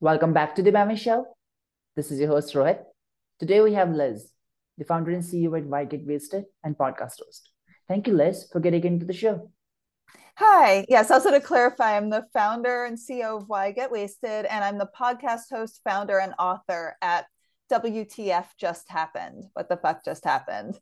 Welcome back to the Maven Show. This is your host, Rohit. Today we have Liz, the founder and CEO at Why Get Wasted and podcast host. Thank you, Liz, for getting into the show. Hi. Yes, also to clarify, I'm the founder and CEO of Why Get Wasted, and I'm the podcast host, founder, and author at WTF Just Happened. What the fuck just happened?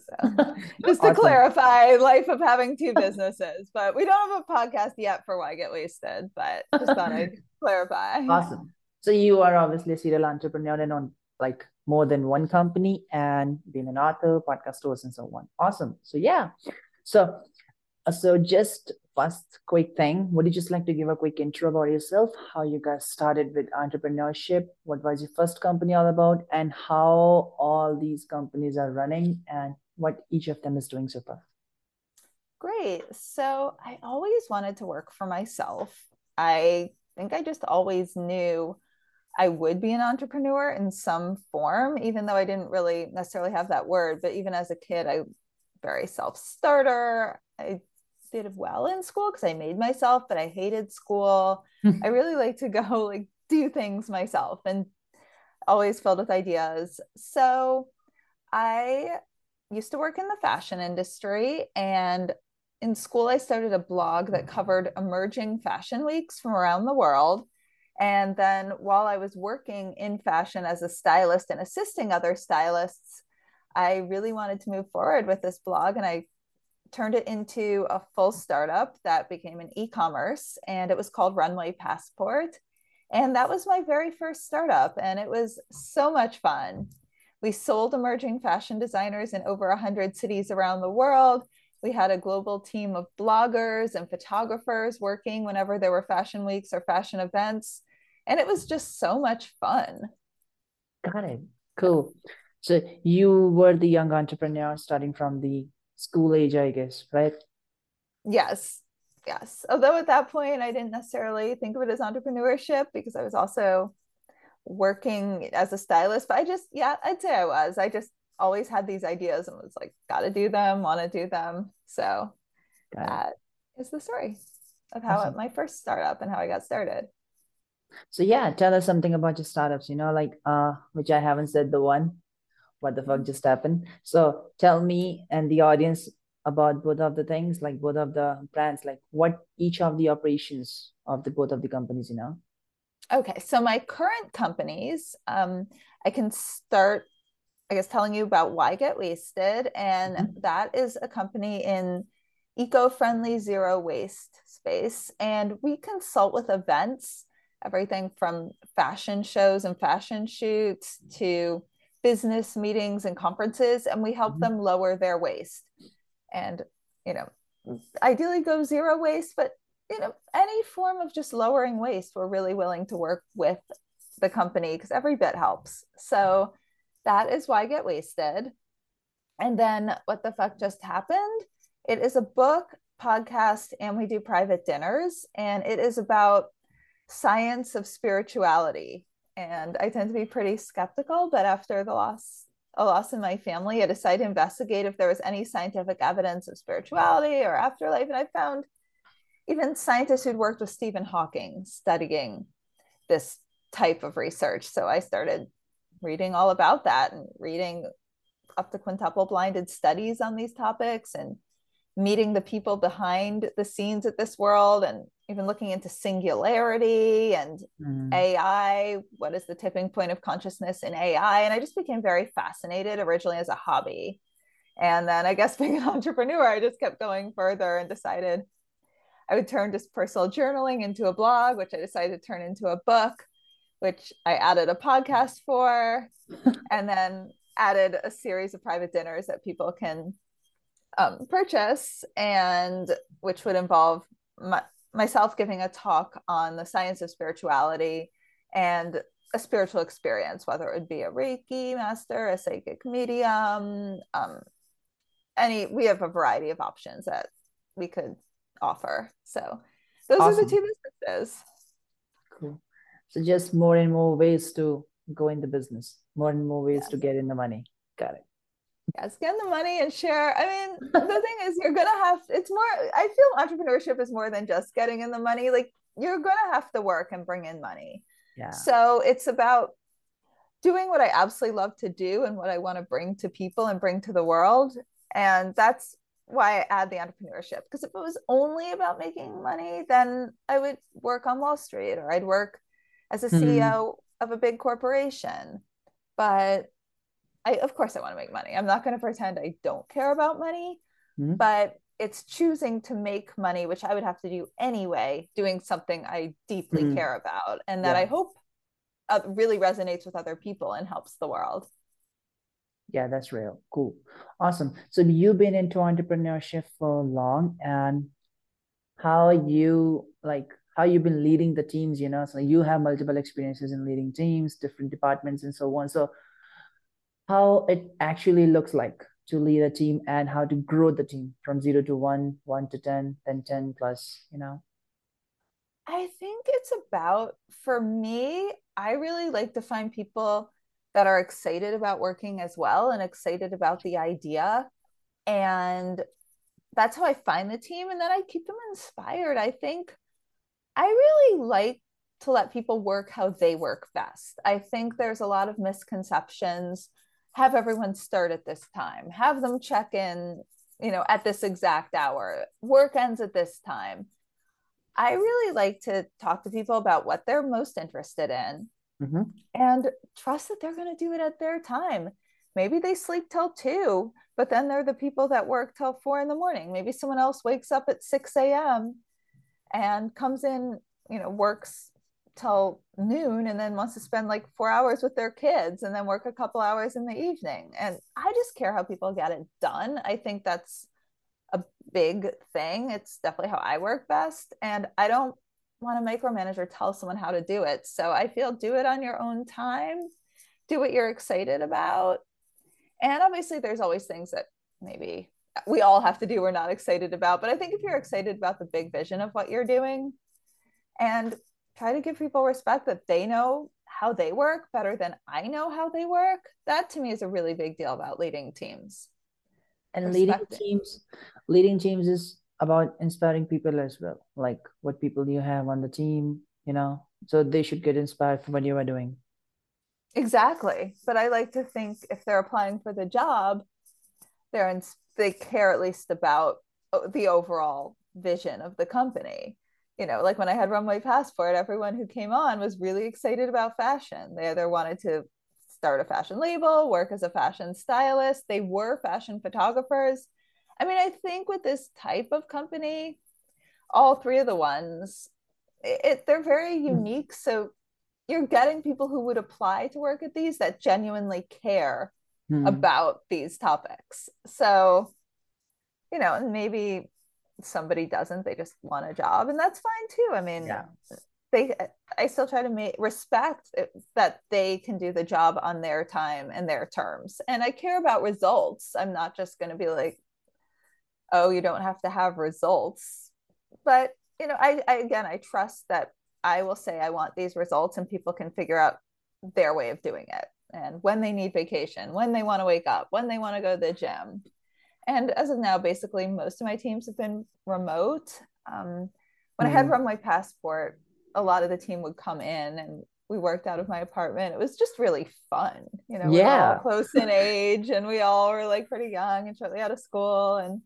So, just to awesome. clarify, life of having two businesses, but we don't have a podcast yet for Why Get Wasted, but just thought I'd clarify. Awesome. So you are obviously a serial entrepreneur and on like more than one company and being an author, podcast host, and so on. Awesome. So yeah. So uh, so just first quick thing, would you just like to give a quick intro about yourself, how you guys started with entrepreneurship, what was your first company all about, and how all these companies are running and what each of them is doing far? Great. So I always wanted to work for myself. I think I just always knew I would be an entrepreneur in some form, even though I didn't really necessarily have that word. But even as a kid, I very self-starter. I did well in school because I made myself, but I hated school. I really like to go like do things myself and always filled with ideas. So I used to work in the fashion industry and in school I started a blog that covered emerging fashion weeks from around the world. And then while I was working in fashion as a stylist and assisting other stylists, I really wanted to move forward with this blog and I turned it into a full startup that became an e-commerce and it was called Runway Passport. And that was my very first startup and it was so much fun. We sold emerging fashion designers in over 100 cities around the world. We had a global team of bloggers and photographers working whenever there were fashion weeks or fashion events. And it was just so much fun. Got it. Cool. So you were the young entrepreneur starting from the school age, I guess, right? Yes. Yes. Although at that point, I didn't necessarily think of it as entrepreneurship because I was also working as a stylist. But I just, yeah, I'd say I was. I just always had these ideas and was like, got to do them, want to do them. So got that it. is the story of how awesome. my first startup and how I got started. So yeah, tell us something about your startups, you know, like uh which I haven't said the one. What the fuck just happened? So tell me and the audience about both of the things, like both of the brands, like what each of the operations of the both of the companies, you know? Okay, so my current companies, um, I can start, I guess, telling you about Why Get Wasted, and mm-hmm. that is a company in eco-friendly zero waste space, and we consult with events everything from fashion shows and fashion shoots to business meetings and conferences and we help mm-hmm. them lower their waste and you know ideally go zero waste but you know any form of just lowering waste we're really willing to work with the company because every bit helps so that is why get wasted and then what the fuck just happened it is a book podcast and we do private dinners and it is about science of spirituality. And I tend to be pretty skeptical, but after the loss, a loss in my family, I decided to investigate if there was any scientific evidence of spirituality or afterlife. And I found even scientists who'd worked with Stephen Hawking studying this type of research. So I started reading all about that and reading up to quintuple blinded studies on these topics and meeting the people behind the scenes at this world and even looking into singularity and mm. AI. What is the tipping point of consciousness in AI? And I just became very fascinated originally as a hobby. And then I guess being an entrepreneur, I just kept going further and decided I would turn just personal journaling into a blog, which I decided to turn into a book, which I added a podcast for, and then added a series of private dinners that people can um, purchase, and which would involve my, myself giving a talk on the science of spirituality and a spiritual experience, whether it would be a Reiki master, a psychic medium, um, any. We have a variety of options that we could offer. So those awesome. are the two businesses. Cool. So just more and more ways to go in the business, more and more ways yes. to get in the money. Got it yeah, spend the money and share. I mean, the thing is, you're gonna have. It's more. I feel entrepreneurship is more than just getting in the money. Like you're gonna have to work and bring in money. Yeah. So it's about doing what I absolutely love to do and what I want to bring to people and bring to the world. And that's why I add the entrepreneurship. Because if it was only about making money, then I would work on Wall Street or I'd work as a mm-hmm. CEO of a big corporation. But I, of course, I want to make money. I'm not going to pretend I don't care about money, mm-hmm. but it's choosing to make money, which I would have to do anyway, doing something I deeply mm-hmm. care about and that yeah. I hope uh, really resonates with other people and helps the world. Yeah, that's real. Cool. Awesome. So you've been into entrepreneurship for long and how you like how you've been leading the teams, you know, so you have multiple experiences in leading teams, different departments and so on. So how it actually looks like to lead a team and how to grow the team from zero to one, one to 10, then 10 plus, you know? I think it's about, for me, I really like to find people that are excited about working as well and excited about the idea. And that's how I find the team. And then I keep them inspired. I think I really like to let people work how they work best. I think there's a lot of misconceptions. Have everyone start at this time, have them check in, you know, at this exact hour, work ends at this time. I really like to talk to people about what they're most interested in mm-hmm. and trust that they're going to do it at their time. Maybe they sleep till two, but then they're the people that work till four in the morning. Maybe someone else wakes up at 6 a.m. and comes in, you know, works till noon and then wants to spend like four hours with their kids and then work a couple hours in the evening. And I just care how people get it done. I think that's a big thing. It's definitely how I work best. And I don't want to micromanage or tell someone how to do it. So I feel do it on your own time, do what you're excited about. And obviously, there's always things that maybe we all have to do we're not excited about. But I think if you're excited about the big vision of what you're doing and try to give people respect that they know how they work better than I know how they work, that to me is a really big deal about leading teams. And leading teams, leading teams is about inspiring people as well like what people you have on the team you know? So they should get inspired from what you are doing. Exactly. But i like to think if they're applying for the job they're in, they care at least about uh, the overall vision of the company. You know like when i had runway passport everyone who came on was really excited about fashion. They either wanted to start a fashion label work as a fashion stylist. They were fashion photographers I mean, I think with this type of company, all three of the ones, it, they're very hmm. unique. So you're getting people who would apply to work at these that genuinely care mm. about these topics. So, you know, maybe somebody doesn't, they just want a job, and that's fine too. I mean, yeah. they I still try to make respect that they can do the job on their time and their terms. And I care about results. I'm not just going to be like, oh you don't have to have results but you know I, I again i trust that i will say i want these results and people can figure out their way of doing it and when they need vacation when they want to wake up when they want to go to the gym and as of now basically most of my teams have been remote um, when mm. i had mm-hmm. runway passport a lot of the team would come in and we worked out of my apartment. It was just really fun. You know, yeah. we close in age and we all were like pretty young and shortly out of school. And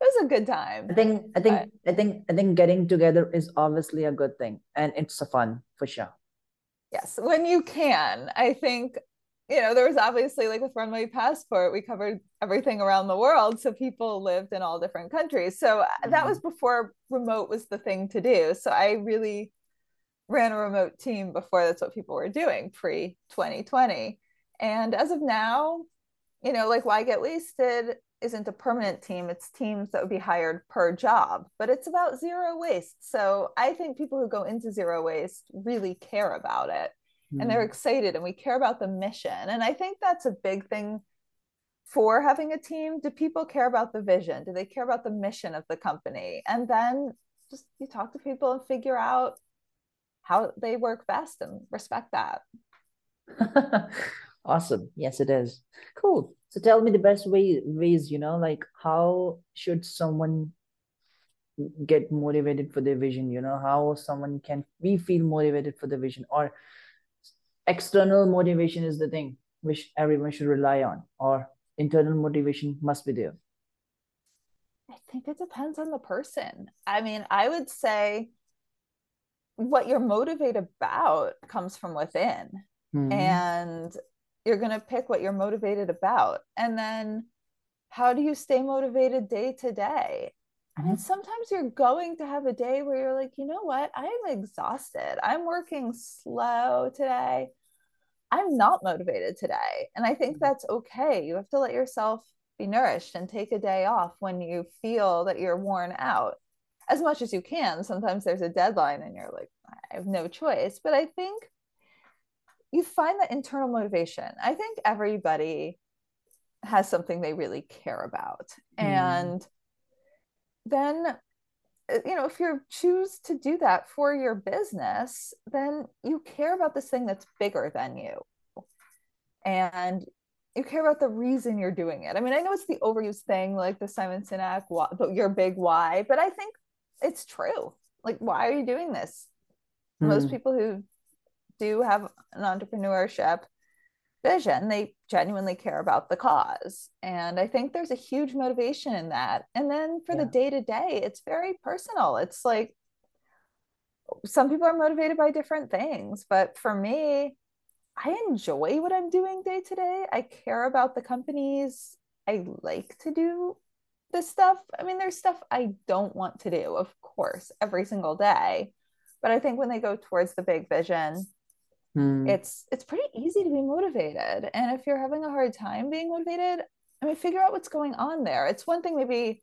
was a good time. I think I think but, I think I think getting together is obviously a good thing and it's a fun for sure. Yes, when you can. I think you know, there was obviously like with Runway Passport, we covered everything around the world. So people lived in all different countries. So mm-hmm. that was before remote was the thing to do. So I really ran a remote team before that's what people were doing pre 2020. And as of now, you know, like why get wasted isn't a permanent team it's teams that would be hired per job but it's about zero waste. So i think people who go into zero waste really care about it mm. and they're hmm. excited and we care about the mission and i think that's a big thing for having a team. Do people care about the vision? Do they care about the mission of the company? And then just you talk to people and figure out how they work best and respect that. Awesome. Yes it is. Cool so tell me the best way ways you know like how should someone get motivated for their vision you know how someone can we feel motivated for the vision or external motivation is the thing which everyone should rely on, or internal motivation must be there? I think it depends on the person. I mean, I would say what you're motivated about comes from within. Mm-hmm. And you're going to pick what you're motivated about. And then how do you stay motivated day to day? I mean, sometimes you're going to have a day where you're like, you know what? I'm exhausted. I'm working slow today. I'm not motivated today. And I think mm-hmm. that's okay. You have to let yourself be nourished and take a day off when you feel that you're worn out as much as you can. Sometimes there's a deadline and you're like, I have no choice. But I think you find that internal motivation. I think everybody has something they really care about. Mm. And then uh, you know if you choose to do that for your business then you care about this thing that's bigger than you and you care about the reason you're doing it i mean i know it's the overused thing like the simon sinek but your big why but i think it's true like why are you doing this mm. most people who do have an entrepreneurship vision. They genuinely care about the cause. And i think there's a huge motivation in that. And then for yeah. the day to day it's very personal. It's like some people are motivated by different things but for me i enjoy what i'm doing day to day i care about the companies. I like to do this stuff. I mean there's stuff i don't want to do of course every single day. But i think when they go towards the big vision Hmm. It's it's pretty easy to be motivated. And if you're having a hard time being motivated, I mean figure out what's going on there. It's one thing maybe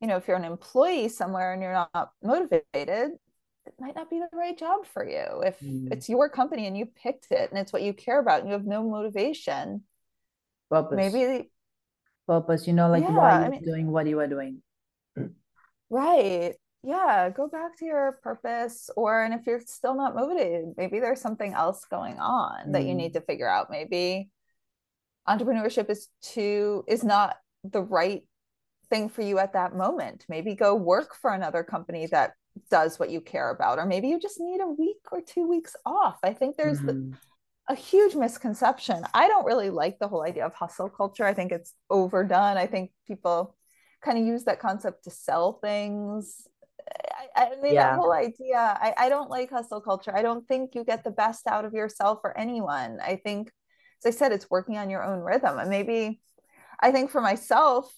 you know, if you're an employee somewhere and you're not motivated, it might not be the right job for you. If hmm. it's your company and you picked it and it's what you care about and you have no motivation, purpose. Maybe purpose, you know, like yeah, why you're doing what you are doing. Right yeah go back to your purpose or and if you're still not motivated maybe there's something else going on mm. that you need mm. to figure out maybe entrepreneurship is too is not the right thing for you at that moment maybe go work for another company that does what you care about or maybe you just need a week or two weeks off i think there's mm. the, a huge misconception i don't really like the whole idea of hustle culture i think it's overdone i think people kind of use that concept to sell things I, I mean, yeah. that whole idea, I, I don't like hustle culture. I don't think you get the best out of yourself or anyone. I think, as I said, it's working on your own rhythm. And maybe I think for myself,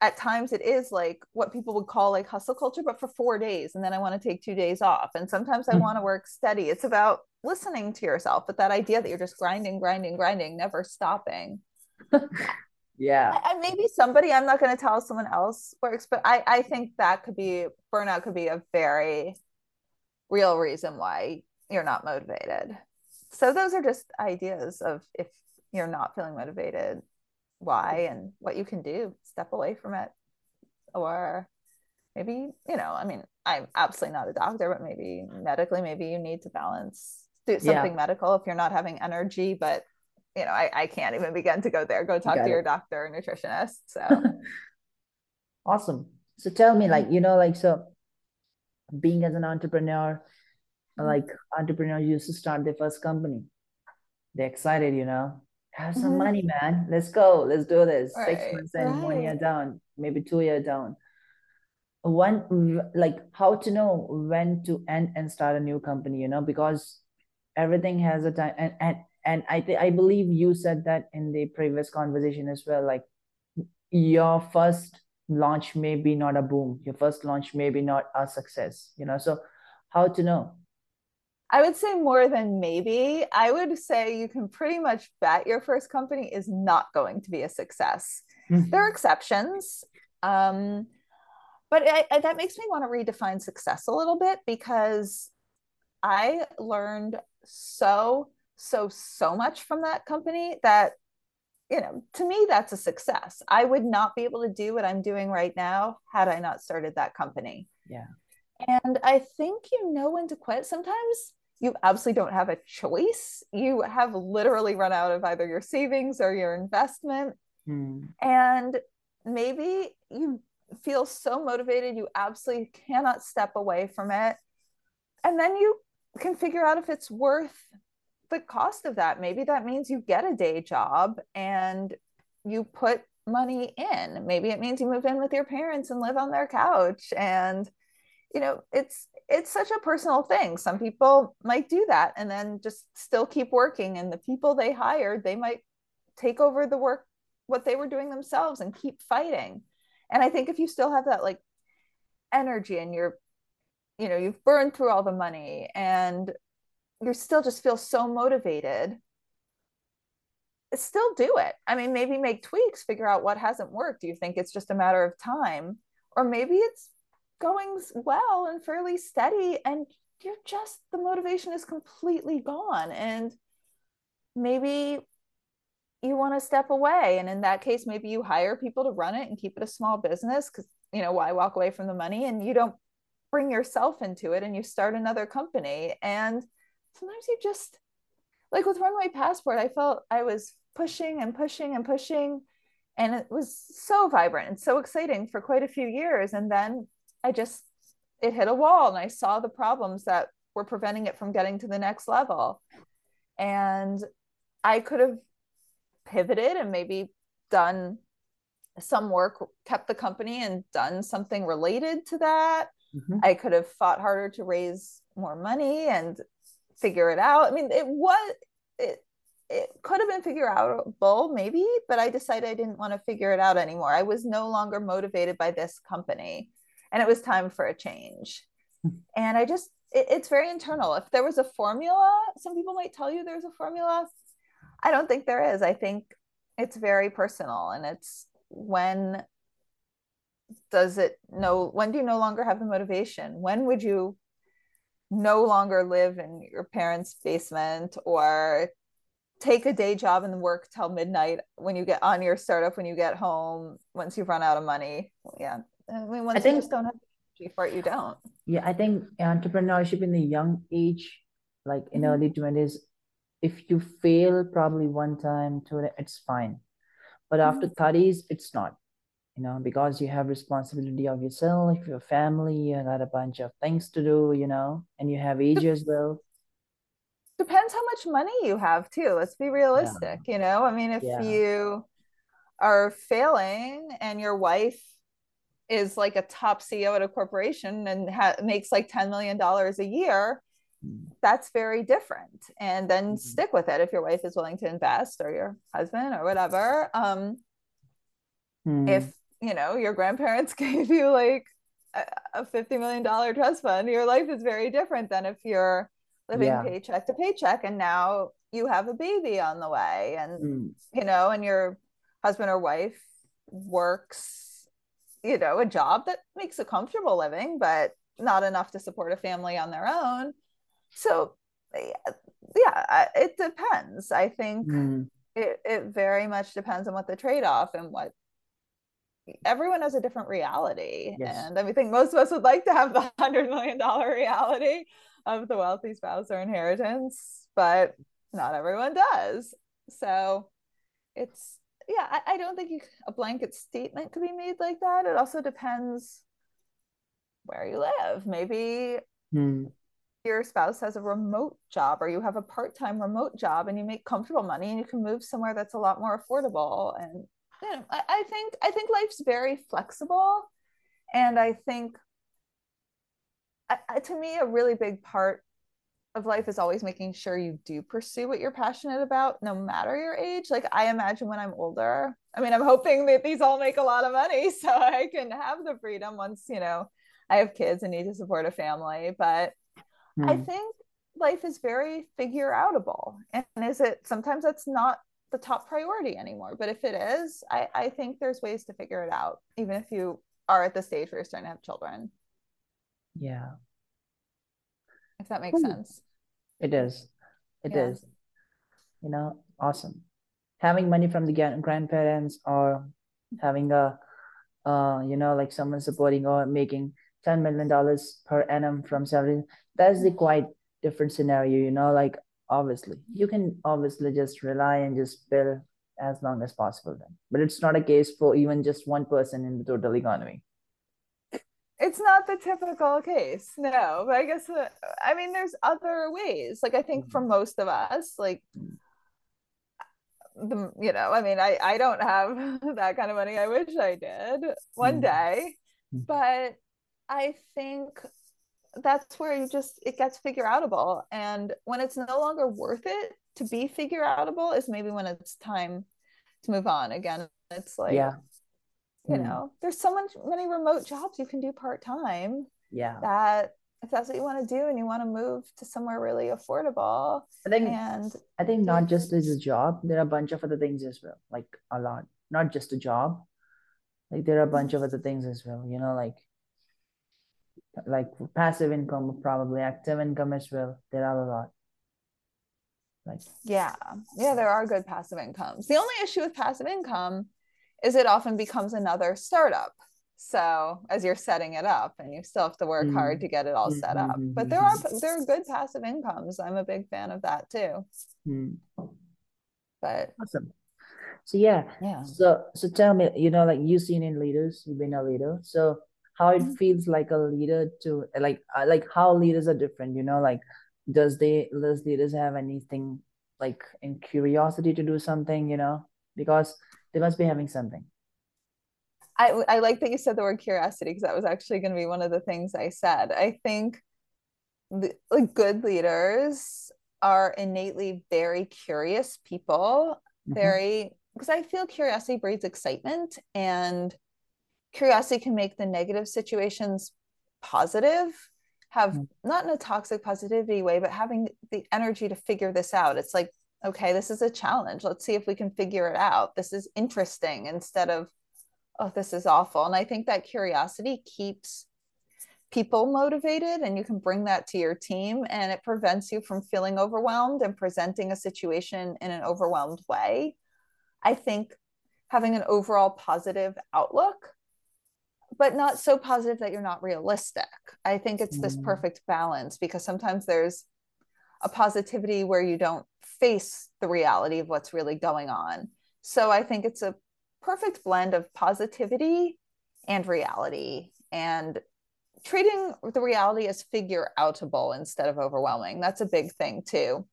at times it is like what people would call like hustle culture, but for four days. And then I want to take two days off. And sometimes I mm-hmm. want to work steady. It's about listening to yourself, but that idea that you're just grinding, grinding, grinding, never stopping. yeah. And maybe somebody i'm not going to tell someone else works but i i think that could be burnout could be a very real reason why you're not motivated. So those are just ideas of if you're not feeling motivated why and what you can do step away from it. Or maybe you know i mean i'm absolutely not a doctor but maybe medically maybe you need to balance do something yeah. medical if you're not having energy but you know, I, I can't even begin to go there. Go talk to it. your doctor or nutritionist. So awesome. So tell me, like, you know, like so being as an entrepreneur, like entrepreneurs used to start their first company. They're excited, you know. Have some mm-hmm. money, man. Let's go. Let's do this. Right. Six months and right. one year down, maybe two year down. One, like how to know when to end and start a new company, you know, because everything has a time and, and and i th- i believe you said that in the previous conversation as well like your first launch may be not a boom your first launch may be not a success you know so how to know I would say more than maybe. I would say you can pretty much bet your first company is not going to be a success. Mm-hmm. There are exceptions. Um, but I, I, that makes me want to redefine success a little bit because I learned so so so much from that company that you know to me that's a success. I would not be able to do what i'm doing right now had i not started that company. Yeah. And i think you know when to quit. Sometimes you absolutely don't have a choice. You have literally run out of either your savings or your investment. Hmm. and maybe you feel so motivated you absolutely cannot step away from it. And then you can figure out if it's worth the cost of that. Maybe that means you get a day job and you put money in. Maybe it means you move in with your parents and live on their couch. And you know it's it's such a personal thing. Some people might do that and then just still keep working. And the people they hired they might take over the work what they were doing themselves and keep fighting. And i think if you still have that like energy and you're you know you've burned through all the money and you still just feel so motivated still do it. I mean maybe make tweaks figure out what hasn't worked. Do you think it's just a matter of time? Or maybe it's going well and fairly steady and you're just the motivation is completely gone. And maybe you want to step away. And in that case maybe you hire people to run it and keep it a small business because you know why walk away from the money? And you don't bring yourself into it and you start another company. And sometimes you just like with runway passport i felt i was pushing and pushing and pushing and it was so vibrant and so exciting for quite a few years. And then i just it hit a wall and i saw the problems that were preventing it from getting to the next level. And i could have pivoted and maybe done some work kept the company and done something related to that. Mm-hmm. i could have fought harder to raise more money and figure it out. I mean it was it it could have been figure outable maybe but i decided i didn't want to figure it out anymore. I was no longer motivated by this company and it was time for a change. And i just it, it's very internal. If there was a formula some people might tell you there's a formula. I don't think there is. I think it's very personal and it's when does it no when do you no longer have the motivation? When would you no longer live in your parents basement or take a day job and work till midnight when you get on your startup when you get home once you've run out of money. Yeah. I mean once I think, you just don't have energy for it you don't. Yeah i think entrepreneurship in the young age like in mm-hmm. early 20s if you fail probably one time two it's fine. But after 30s mm-hmm. it's not you know because you have responsibility of yourself your family you got a bunch of things to do you know and you have age as well depends how much money you have too let's be realistic yeah. you know i mean if yeah. you are failing and your wife is like a top ceo at a corporation and ha- makes like 10 million dollars a year that's very different and then mm-hmm. stick with it if your wife is willing to invest or your husband or whatever um mm. if you know your grandparents gave you like a, a 50 million dollar trust fund your life is very different than if you're living yeah. paycheck to paycheck and now you have a baby on the way and mm. you know and your husband or wife works you know a job that makes a comfortable living but not enough to support a family on their own so yeah it depends i think mm. it, it very much depends on what the trade-off and what everyone has a different reality yes. and i mean, think most of us would like to have the hundred million dollar reality of the wealthy spouse or inheritance but not everyone does. So it's yeah i, I don't think you, a blanket statement could be made like that. It also depends where you live. Maybe hmm. your spouse has a remote job or you have a part-time remote job and you make comfortable money and you can move somewhere that's a lot more affordable and you know, I, I think i think life's very flexible and i think to me a really big part of life is always making sure you do pursue what you're passionate about no matter your age like i imagine when i'm older i mean i'm hoping that these all make a lot of money so i can have the freedom once you know i have kids and need to support a family but Hmm. I think life is very figure outable. And is it sometimes that's not the top priority anymore. But if it is, I, I think there's ways to figure it out, even if you are at the stage where you're starting to have children. Yeah. If that makes Ooh. sense. It is. It yeah. is. You know, awesome. Having money from the grandparents or having a uh, you know, like someone supporting or making $10 million per annum from salary that's the quite different scenario you know like obviously. You can obviously just rely and just build as long as possible then. But it's not a case for even just one person in the total economy. It's not the typical case no. But i guess uh, i mean there's other ways. Like i think for mm-hmm. most of us like the you know i mean i i don't have that kind of money. I wish i did one mm. day. Mm. but i think that's where you just it gets figure outable. And when it's no longer worth it to be figure outable is maybe when it's time to move on again. It's like yeah. you mm. know there's so much many remote jobs you can do part-time yeah. that if that's what you want to do and you want to move to somewhere really affordable i think and i think not just as a job there are a bunch of other things as well like a lot not just a job. Like there are a bunch of other things as well you know like like passive income probably active income as well there are a lot. Like yeah. Yeah there are good passive incomes. The only issue with passive income is it often becomes another startup. So as you're setting it up and you still have to work mm. hard to get it all set up. Mm-hmm. but there are there are good passive incomes. I'm a big fan of that too. Mm. but awesome. So yeah. Yeah. So so tell me you know like you've seen in leaders you've been a leader so how it mm-hmm. feels like a leader to like uh, like how leaders are different you know like does they does leaders have anything like in curiosity to do something you know because they must be having something I, I like that you said the word curiosity because that was actually going to be one of the things I said. I think the, like good leaders are innately very curious people, mm-hmm. very because I feel curiosity breeds excitement and curiosity can make the negative situations positive. Have mm-hmm. not in a toxic positivity way but having the energy to figure this out. It's like okay this is a challenge. Let's see if we can figure it out. This is interesting instead of oh this is awful. And i think that curiosity keeps people motivated and you can bring that to your team and it prevents you from feeling overwhelmed and presenting a situation in an overwhelmed way. I think having an overall positive outlook but not so positive that you're not realistic. I think it's this mm. perfect balance because sometimes there's a positivity where you don't face the reality of what's really going on. So I think it's a perfect blend of positivity and reality and treating the reality as figure outable instead of overwhelming. That's a big thing too.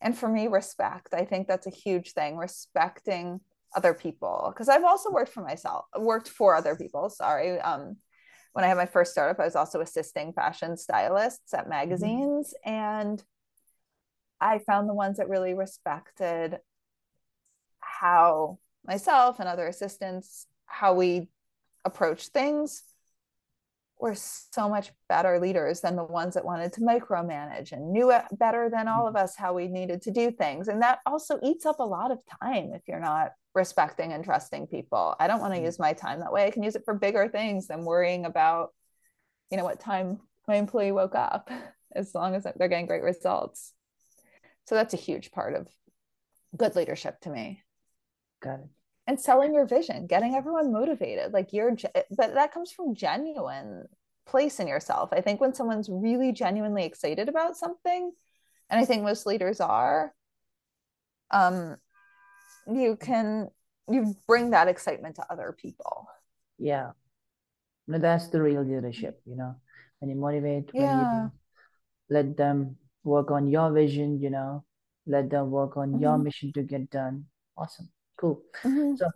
And for me, respect. I think that's a huge thing, respecting other people because I've also worked for myself, worked for other people. Sorry. Um, when I had my first startup, I was also assisting fashion stylists at mm-hmm. magazines, mm-hmm. and I found the ones that really respected how myself and other assistants how we approach things were so much better leaders than the ones that wanted to micromanage and knew better than all of mm-hmm. us how we needed to do things. And that also eats up a lot of time if you're not respecting and trusting people. I don't want to mm-hmm. use my time that way. I can use it for bigger things than worrying about, you know, what time my employee woke up, as long as they're getting great results. So that's a huge part of good leadership to me. Good. and selling your vision getting everyone motivated like you're but that comes from genuine place in yourself i think when someone's really genuinely excited about something and i think most leaders are um you can you bring that excitement to other people yeah no that's the real leadership you know when you motivate when yeah. you let them work on your vision you know let them work on mm-hmm. your mission to get done awesome Cool. Mm-hmm. So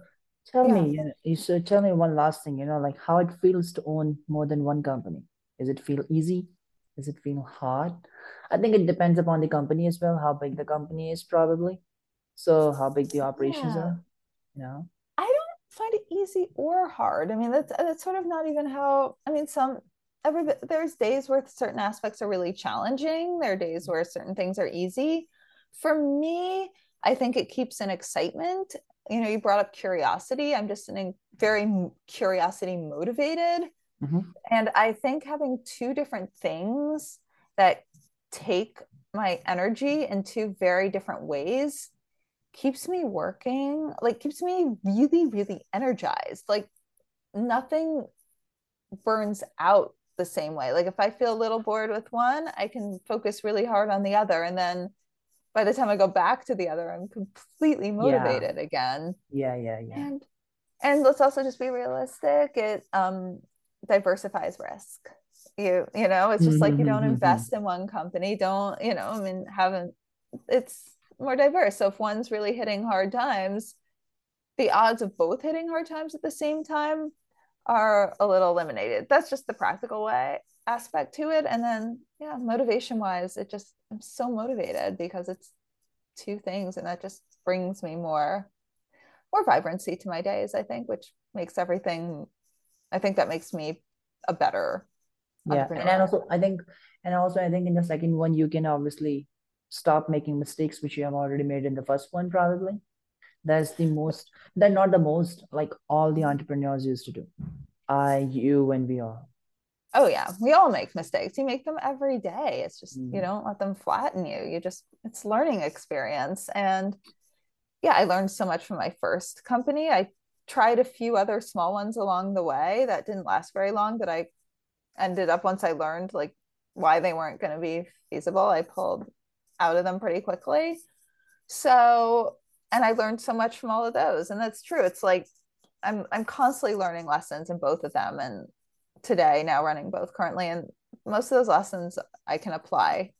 tell yeah. me, you know, so tell me one last thing, you know, like how it feels to own more than one company. Does it feel easy? Does it feel hard? I think it depends upon the company as well, how big the company is probably. So how big the operations yeah. are, you know? I don't find it easy or hard. I mean, that's that's sort of not even how I mean, some every there's days where certain aspects are really challenging. There are days where certain things are easy. For me, I think it keeps an excitement. You know, you brought up curiosity. I'm just an very curiosity motivated. Mm-hmm. And I think having two different things that take my energy in two very different ways keeps me working, like keeps me really, really energized. Like nothing burns out the same way. Like if I feel a little bored with one, I can focus really hard on the other. And then by the time I go back to the other, I'm completely motivated yeah. again. Yeah, yeah, yeah. And and let's also just be realistic. It um diversifies risk. You you know, it's just like you don't Mm-hmm. invest in one company. Don't you know? I mean, haven't it's more diverse. So if one's really hitting hard times, the odds of both hitting hard times at the same time are a little eliminated. That's just the practical way aspect to it. And then yeah, motivation wise, it just I'm so motivated because it's two things and that just brings me more more vibrancy to my days, I think, which makes everything I think that makes me a better Yeah, and also I think, and also I think in the second one you can obviously stop making mistakes which you have already made in the first one probably. That's the most, that not the most, like all the entrepreneurs used to do. I, you, and we all. Oh yeah, we all make mistakes. You make them every day. It's just you Mm. don't let them flatten you. You just it's learning experience. And yeah, I learned so much from my first company. I tried a few other small ones along the way that didn't last very long, but I ended up once I learned like why they weren't going to be feasible, I pulled out of them pretty quickly. So, and I learned so much from all of those. And that's true. It's like I'm I'm constantly learning lessons in both of them and today now running both currently and most of those lessons I can apply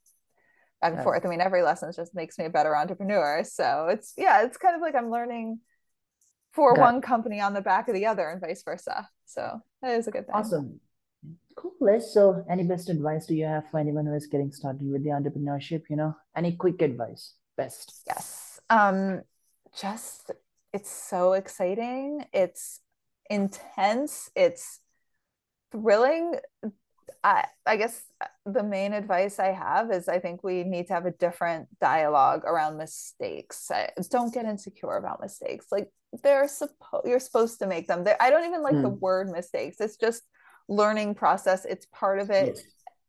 back and Yeah. forth. I mean, every lesson just makes me a better entrepreneur. So it's yeah, it's kind of like I'm learning for one company on the back of the other and vice versa. So that is a good thing. Awesome. Cool, Liz. So, any best advice do you have for anyone who is getting started with the entrepreneurship? You know, any quick advice? Best. Yes. Um, just it's so exciting. It's intense. It's thrilling. I I guess the main advice I have is I think we need to have a different dialogue around mistakes. I, don't get insecure about mistakes. Like they're supposed you're supposed to make them. They're, I don't even like the Hmm. word mistakes. It's just learning process. It's part of it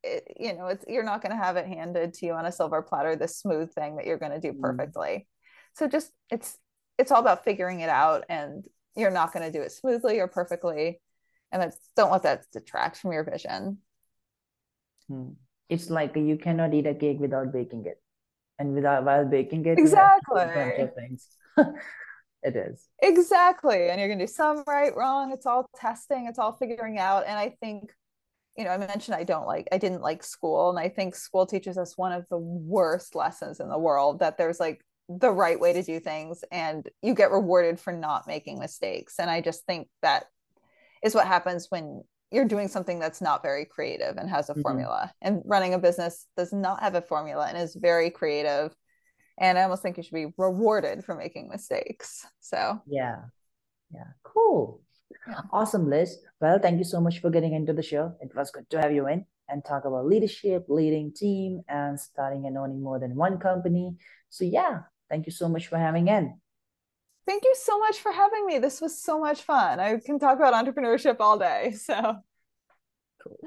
it, you know it's you're not going to have it handed to you on a silver platter this smooth thing that you're going to do Mm. perfectly so just it's it's all about figuring it out and you're not going to do it smoothly or perfectly and that's, don't let that detract from your vision Hmm. It's like you cannot eat a cake without baking it. And without while baking it, you have to do a bunch exactly things. It is. exactly. And you're going to do some right wrong. It's all testing. It's all figuring out. And i think you know i mentioned i don't like i didn't like school. And i think school teaches us one of the worst lessons in the world that there's like the right way to do things and you get rewarded for not making mistakes. And i just think that is what happens when you're doing something that's not very creative and has a Mhm. formula. And running a business does not have a formula and is very creative and i almost think you should be rewarded for making mistakes so Yeah. Yeah. Cool. yeah Awesome, Liz. Well, thank you so much for getting into the show. It was good to have you in and talk about leadership, leading team, and starting and owning more than one company. So yeah, thank you so much for having in. Thank you so much for having me. This was so much fun. I can talk about entrepreneurship all day. So Cool.